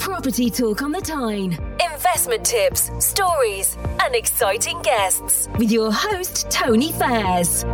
Property Talk on the Tyne. Investment tips, stories, and exciting guests with your host, Tony Fairs.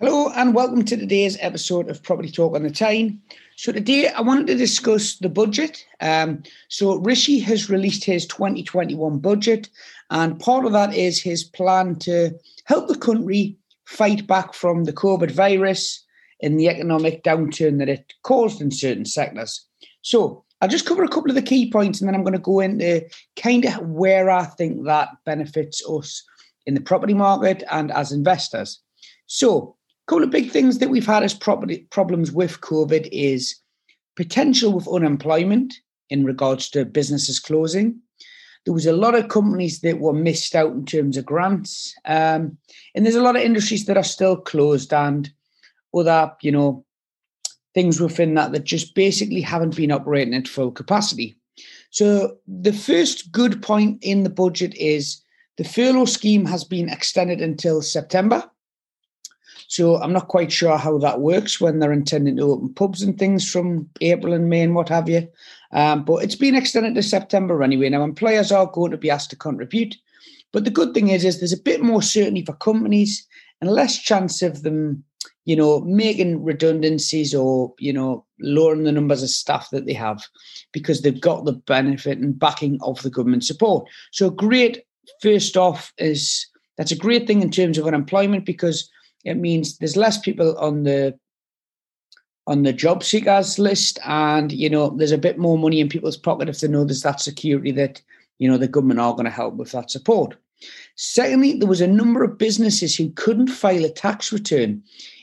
Hello and welcome to today's episode of Property Talk on the Tyne. So today I wanted to discuss the budget. Um, so Rishi has released his 2021 budget, and part of that is his plan to help the country fight back from the COVID virus and the economic downturn that it caused in certain sectors. So I'll just cover a couple of the key points, and then I'm going to go into kind of where I think that benefits us in the property market and as investors. So a couple of big things that we've had as property problems with COVID is potential with unemployment in regards to businesses closing. There was a lot of companies that were missed out in terms of grants, um, and there's a lot of industries that are still closed and other, you know, things within that that just basically haven't been operating at full capacity. So the first good point in the budget is the furlough scheme has been extended until September. So I'm not quite sure how that works when they're intending to open pubs and things from April and May and what have you. Um, but it's been extended to September anyway. Now employers are going to be asked to contribute. But the good thing is, is there's a bit more certainty for companies and less chance of them, you know, making redundancies or, you know, lowering the numbers of staff that they have because they've got the benefit and backing of the government support. So great first off is that's a great thing in terms of unemployment because it means there's less people on the on the job seekers list and you know there's a bit more money in people's pocket if they know there's that security that you know the government are going to help with that support. Secondly there was a number of businesses who couldn't file a tax return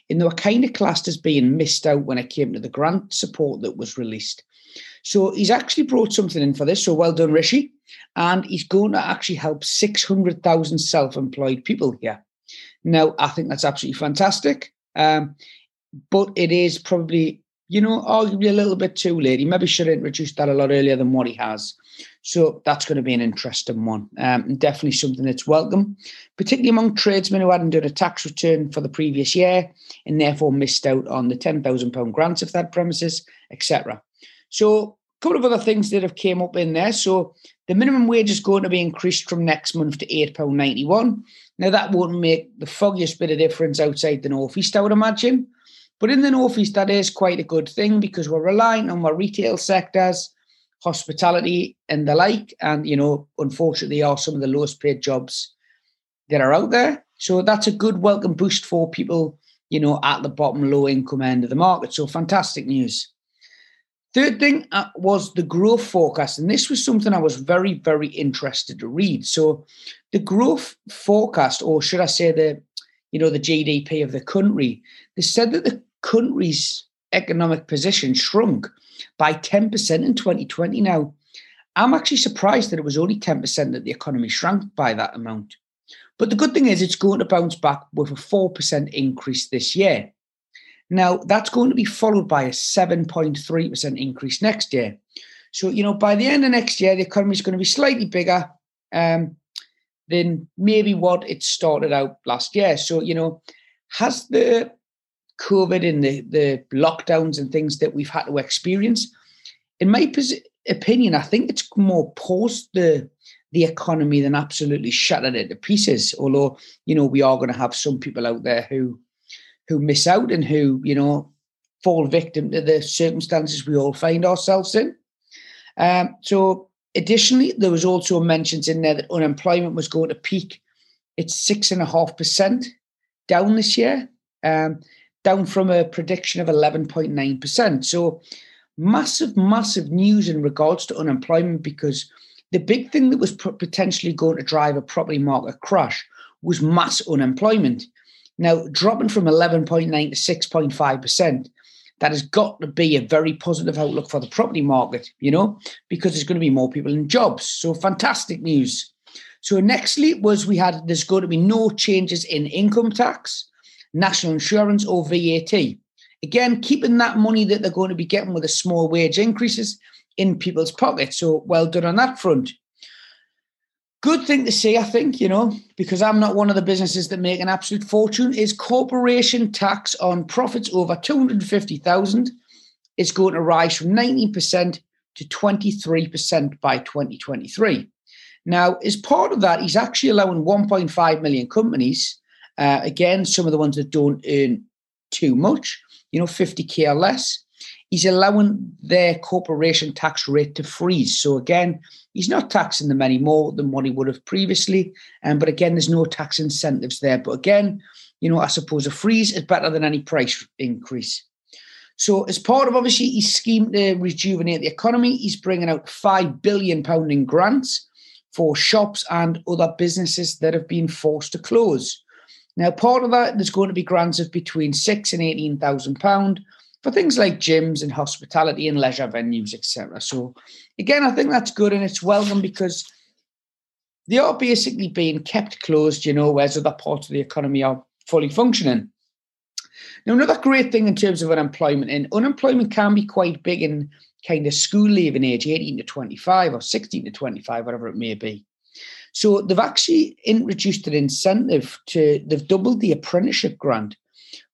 and they were kind of classed as being missed out when it came to the grant support that was released. So he's actually brought something in for this so well done rishi. And he's going to actually help 600000 self-employed people here now, I think that's absolutely fantastic. Um, but it is probably, you know, arguably a little bit too late. He maybe should have introduced that a lot earlier than what he has. So that's going to be an interesting one. Um, definitely something that's welcome, particularly among tradesmen who hadn't done a tax return for the previous year and therefore missed out on the £10,000 grants if that premises, etc. So a couple of other things that have came up in there. So the minimum wage is going to be increased from next month to £8.91. Now, that won't make the foggiest bit of difference outside the Northeast, I would imagine. But in the Northeast, that is quite a good thing because we're relying on our retail sectors, hospitality, and the like. And, you know, unfortunately, are some of the lowest paid jobs that are out there. So that's a good welcome boost for people, you know, at the bottom low income end of the market. So fantastic news. Third thing uh, was the growth forecast. And this was something I was very, very interested to read. So the growth forecast, or should I say the, you know, the GDP of the country, they said that the country's economic position shrunk by 10% in 2020. Now, I'm actually surprised that it was only 10% that the economy shrank by that amount. But the good thing is it's going to bounce back with a 4% increase this year. Now, that's going to be followed by a 7.3% increase next year. So, you know, by the end of next year, the economy is going to be slightly bigger um, than maybe what it started out last year. So, you know, has the COVID and the, the lockdowns and things that we've had to experience, in my pos- opinion, I think it's more paused the the economy than absolutely shattered it to pieces. Although, you know, we are going to have some people out there who who miss out and who, you know, fall victim to the circumstances we all find ourselves in. Um, so, additionally, there was also mentions in there that unemployment was going to peak It's six and a half percent down this year, um, down from a prediction of 11.9%. So, massive, massive news in regards to unemployment because the big thing that was potentially going to drive a property market crash was mass unemployment. Now, dropping from 11.9 to 6.5%, that has got to be a very positive outlook for the property market, you know, because there's going to be more people in jobs. So, fantastic news. So, nextly was we had there's going to be no changes in income tax, national insurance, or VAT. Again, keeping that money that they're going to be getting with the small wage increases in people's pockets. So, well done on that front. Good thing to see, I think, you know, because I'm not one of the businesses that make an absolute fortune, is corporation tax on profits over 250,000 is going to rise from 19% to 23% by 2023. Now, as part of that, he's actually allowing 1.5 million companies, uh, again, some of the ones that don't earn too much, you know, 50k or less, he's allowing their corporation tax rate to freeze. So again, he's not taxing them any more than what he would have previously. Um, but again, there's no tax incentives there. But again, you know, I suppose a freeze is better than any price increase. So, as part of obviously his scheme to rejuvenate the economy, he's bringing out five billion pound in grants for shops and other businesses that have been forced to close. Now, part of that, there's going to be grants of between six and eighteen thousand pound for things like gyms and hospitality and leisure venues, etc. So, again, I think that's good and it's welcome because they are basically being kept closed, you know, whereas other parts of the economy are fully functioning. Now, another great thing in terms of unemployment, and unemployment can be quite big in kind of school leaving age, 18 to 25 or 16 to 25, whatever it may be. So they've actually introduced an incentive to, they've doubled the apprenticeship grant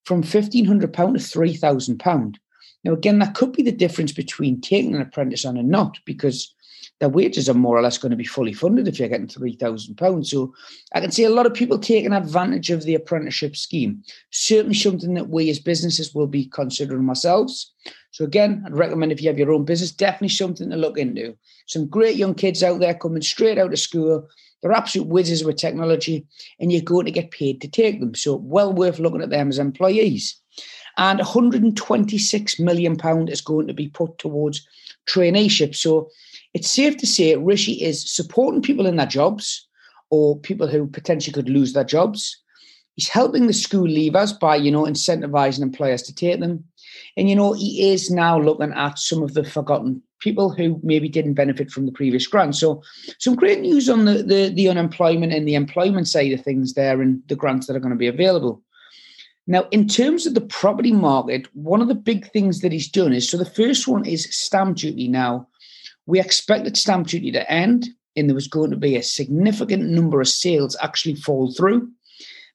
from £1,500 to £3,000. Now, again, that could be the difference between taking an apprentice on and not, because their wages are more or less going to be fully funded if you're getting £3,000. So I can see a lot of people taking advantage of the apprenticeship scheme. Certainly something that we as businesses will be considering ourselves. So again, I'd recommend if you have your own business, definitely something to look into. Some great young kids out there coming straight out of school they're absolute whizzes with technology, and you're going to get paid to take them. So, well worth looking at them as employees. And 126 million pound is going to be put towards traineeship. So, it's safe to say Rishi is supporting people in their jobs or people who potentially could lose their jobs. He's helping the school leavers by, you know, incentivizing employers to take them. And, you know, he is now looking at some of the forgotten people who maybe didn't benefit from the previous grant. So, some great news on the, the, the unemployment and the employment side of things there and the grants that are going to be available. Now, in terms of the property market, one of the big things that he's done is so the first one is stamp duty. Now, we expected stamp duty to end, and there was going to be a significant number of sales actually fall through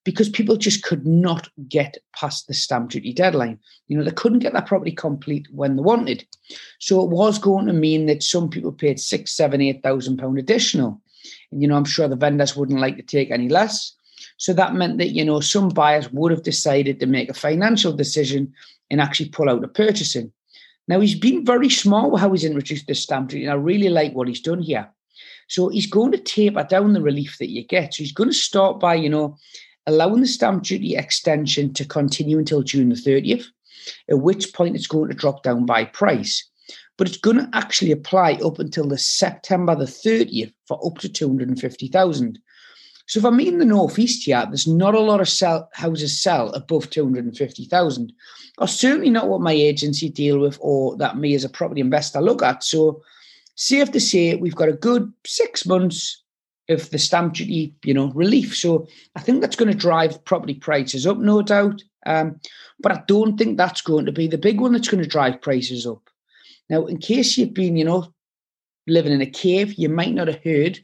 because people just could not get past the stamp duty deadline. You know, they couldn't get that property complete when they wanted. So it was going to mean that some people paid six, seven, eight thousand pound additional. And you know, I'm sure the vendors wouldn't like to take any less. So that meant that, you know, some buyers would have decided to make a financial decision and actually pull out of purchasing. Now he's been very smart with how he's introduced the stamp duty, and I really like what he's done here. So he's going to taper down the relief that you get. So he's going to start by, you know, allowing the stamp duty extension to continue until June the 30th, at which point it's going to drop down by price. But it's going to actually apply up until the September the 30th for up to 250,000. So if I'm in the northeast here, there's not a lot of sell, houses sell above 250,000, or certainly not what my agency deal with or that me as a property investor look at. So safe to say we've got a good six months of the stamp duty, you know, relief. So I think that's going to drive property prices up, no doubt. Um, but I don't think that's going to be the big one that's going to drive prices up. Now, in case you've been, you know, living in a cave, you might not have heard,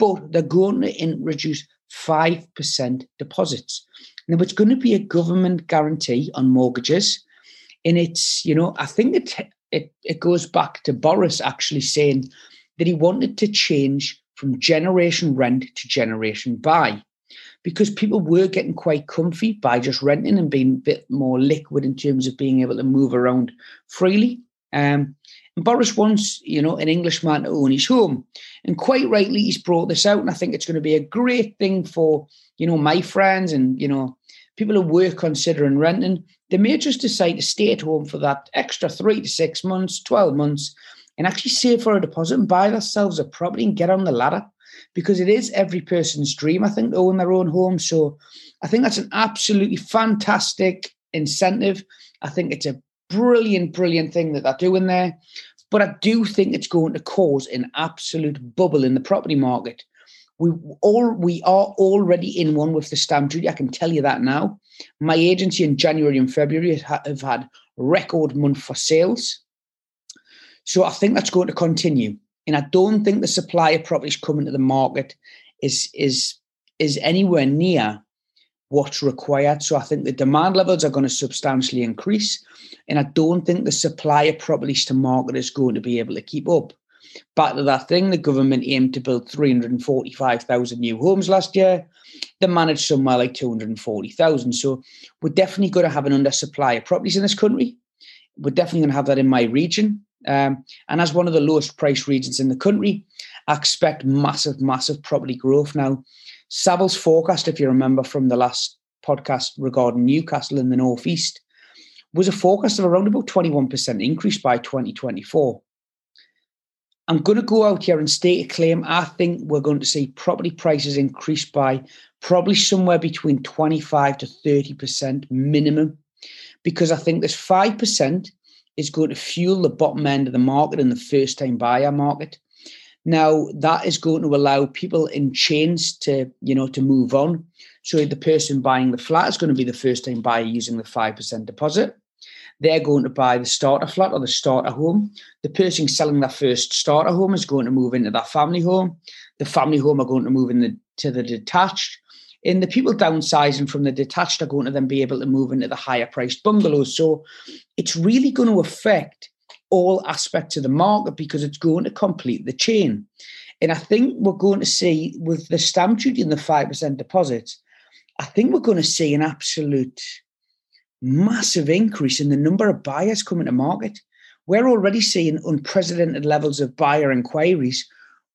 but they're going to introduce 5% deposits. Now, it's going to be a government guarantee on mortgages. And it's, you know, I think it, it, it goes back to Boris actually saying that he wanted to change from generation rent to generation buy because people were getting quite comfy by just renting and being a bit more liquid in terms of being able to move around freely. Um, and Boris wants, you know, an Englishman to own his home. And quite rightly, he's brought this out. And I think it's going to be a great thing for, you know, my friends and, you know, people who were considering renting. They may just decide to stay at home for that extra three to six months, 12 months, and actually save for a deposit and buy themselves a property and get on the ladder because it is every person's dream, I think, to own their own home. So I think that's an absolutely fantastic incentive. I think it's a brilliant, brilliant thing that they're doing there. But I do think it's going to cause an absolute bubble in the property market. We all we are already in one with the stamp duty. I can tell you that now. My agency in January and February have had record month for sales. So I think that's going to continue. And I don't think the supply of properties coming to the market is is is anywhere near what's required. So I think the demand levels are going to substantially increase. And I don't think the supply of properties to market is going to be able to keep up. Back to that thing, the government aimed to build 345,000 new homes last year. They managed somewhere like 240,000. So we're definitely going to have an undersupply of properties in this country. We're definitely going to have that in my region. Um, and as one of the lowest price regions in the country, I expect massive, massive property growth. Now, Savills forecast, if you remember from the last podcast regarding Newcastle in the Northeast, was a forecast of around about 21% increase by 2024. I'm going to go out here and state a claim. I think we're going to see property prices increase by probably somewhere between 25 to 30% minimum, because I think this 5% is going to fuel the bottom end of the market in the first time buyer market. Now that is going to allow people in chains to, you know, to move on. So the person buying the flat is going to be the first time buyer using the 5% deposit. They're going to buy the starter flat or the starter home. The person selling their first starter home is going to move into that family home. The family home are going to move into the, the detached. And the people downsizing from the detached are going to then be able to move into the higher priced bungalows. So it's really going to affect all aspects of the market because it's going to complete the chain. And I think we're going to see with the stamp duty and the 5% deposits, I think we're going to see an absolute massive increase in the number of buyers coming to market. We're already seeing unprecedented levels of buyer inquiries.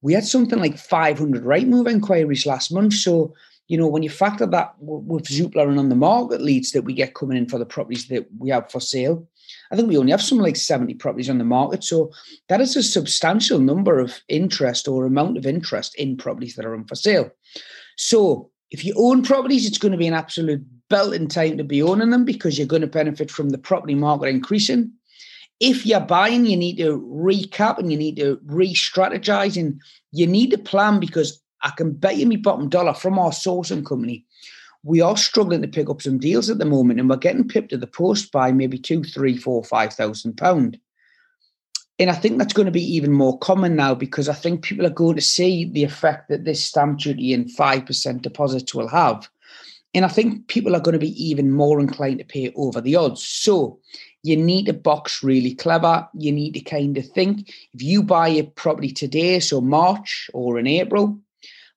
We had something like 500 Rightmove inquiries last month. So, you know, when you factor that with Zoopla and on the market leads that we get coming in for the properties that we have for sale, I think we only have something like 70 properties on the market. So that is a substantial number of interest or amount of interest in properties that are on for sale. So if you own properties, it's going to be an absolute belting time to be owning them because you're going to benefit from the property market increasing. If you're buying, you need to recap and you need to re-strategize and you need to plan because I can bet you me bottom dollar from our sourcing company we are struggling to pick up some deals at the moment, and we're getting pipped to the post by maybe two, three, four, five thousand pound. And I think that's going to be even more common now because I think people are going to see the effect that this stamp duty and five percent deposits will have. And I think people are going to be even more inclined to pay over the odds. So you need to box really clever. You need to kind of think if you buy a property today, so March or in April,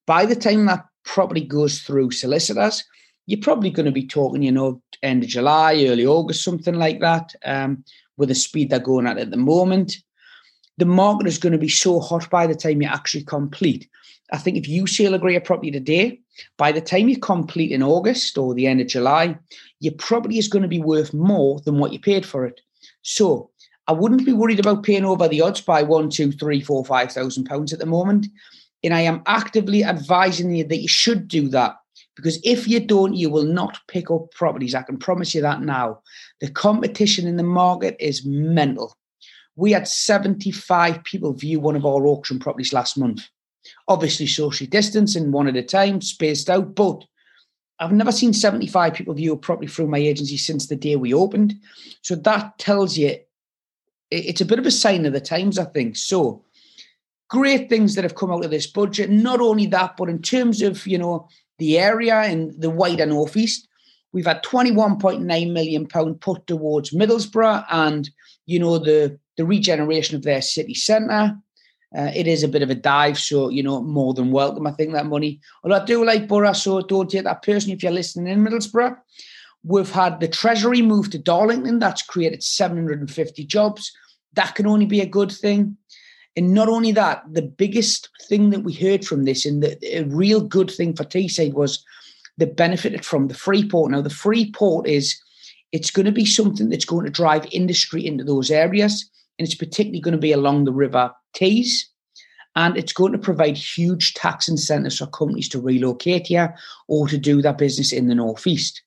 by the time that property goes through solicitors, you're probably going to be talking, you know, end of July, early August, something like that, um, with the speed they're going at at the moment. The market is going to be so hot by the time you actually complete. I think if you sale a property today, by the time you complete in August or the end of July, your property is going to be worth more than what you paid for it. So I wouldn't be worried about paying over the odds by one, two, three, four, five thousand pounds at the moment. And I am actively advising you that you should do that because if you don't, you will not pick up properties. I can promise you that now. The competition in the market is mental. We had 75 people view one of our auction properties last month. Obviously, socially distancing, one at a time, spaced out, but I've never seen 75 people view a property through my agency since the day we opened. So that tells you it's a bit of a sign of the times, I think. So great things that have come out of this budget. Not only that, but in terms of, you know, the area and the wider northeast. We've had 21.9 million pound put towards Middlesbrough and you know the the regeneration of their city centre. Uh, it is a bit of a dive, so you know more than welcome. I think that money. Although I do like Boro, so don't take that personally if you're listening in Middlesbrough. We've had the Treasury move to Darlington. That's created 750 jobs. That can only be a good thing. And not only that, the biggest thing that we heard from this, and the, a real good thing for Teesside was they benefited from the free port. Now, the free port is it's going to be something that's going to drive industry into those areas, and it's particularly going to be along the River Tees. And it's going to provide huge tax incentives for companies to relocate here or to do their business in the northeast.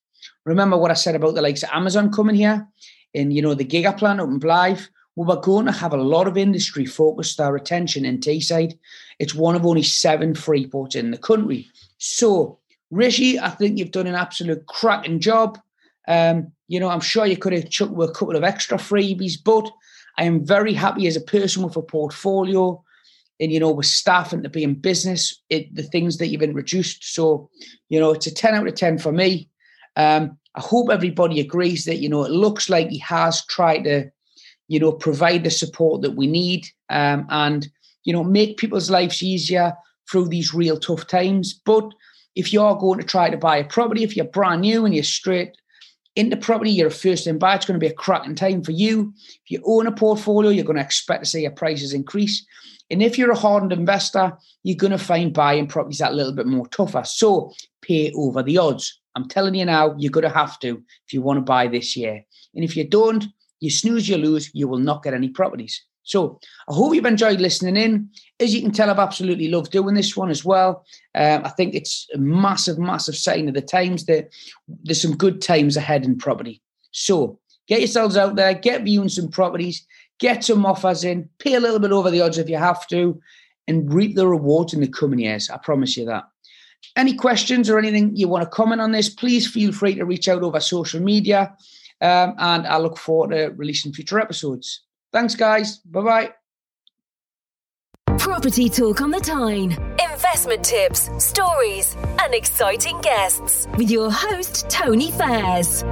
Remember what I said about the likes of Amazon coming here, and you know the Gigaplan up in Blyth well, we're going to have a lot of industry focused our attention in Teesside. It's one of only seven free ports in the country. So, Rishi, I think you've done an absolute cracking job. Um, you know, I'm sure you could have chucked a couple of extra freebies, but I am very happy as a person with a portfolio. and you know with staffing to be in business it, the things that you've introduced so you know it's a 10 out of 10 for me um, i hope everybody agrees that you know it looks like he has tried to you know provide the support that we need um, and you know make people's lives easier through these real tough times but if you're going to try to buy a property if you're brand new and you're straight into property, you're a first in buyer, it's going to be a cracking time for you. If you own a portfolio, you're going to expect to see your prices increase. And if you're a hardened investor, you're going to find buying properties that a little bit more tougher. So pay over the odds. I'm telling you now, you're going to have to if you want to buy this year. And if you don't, you snooze, you lose, you will not get any properties. So I hope you've enjoyed listening in. As you can tell, I've absolutely loved doing this one as well. Um, I think it's a massive, massive sign of the times that there's some good times ahead in property. So get yourselves out there, get viewing some properties, get some offers in, pay a little bit over the odds if you have to, and reap the rewards in the coming years. I promise you that. Any questions or anything you want to comment on this, please feel free to reach out over social media. Um, and I look forward to releasing future episodes. Thanks, guys. Bye bye. Property Talk on the Tyne. Investment tips, stories, and exciting guests with your host, Tony Fairs.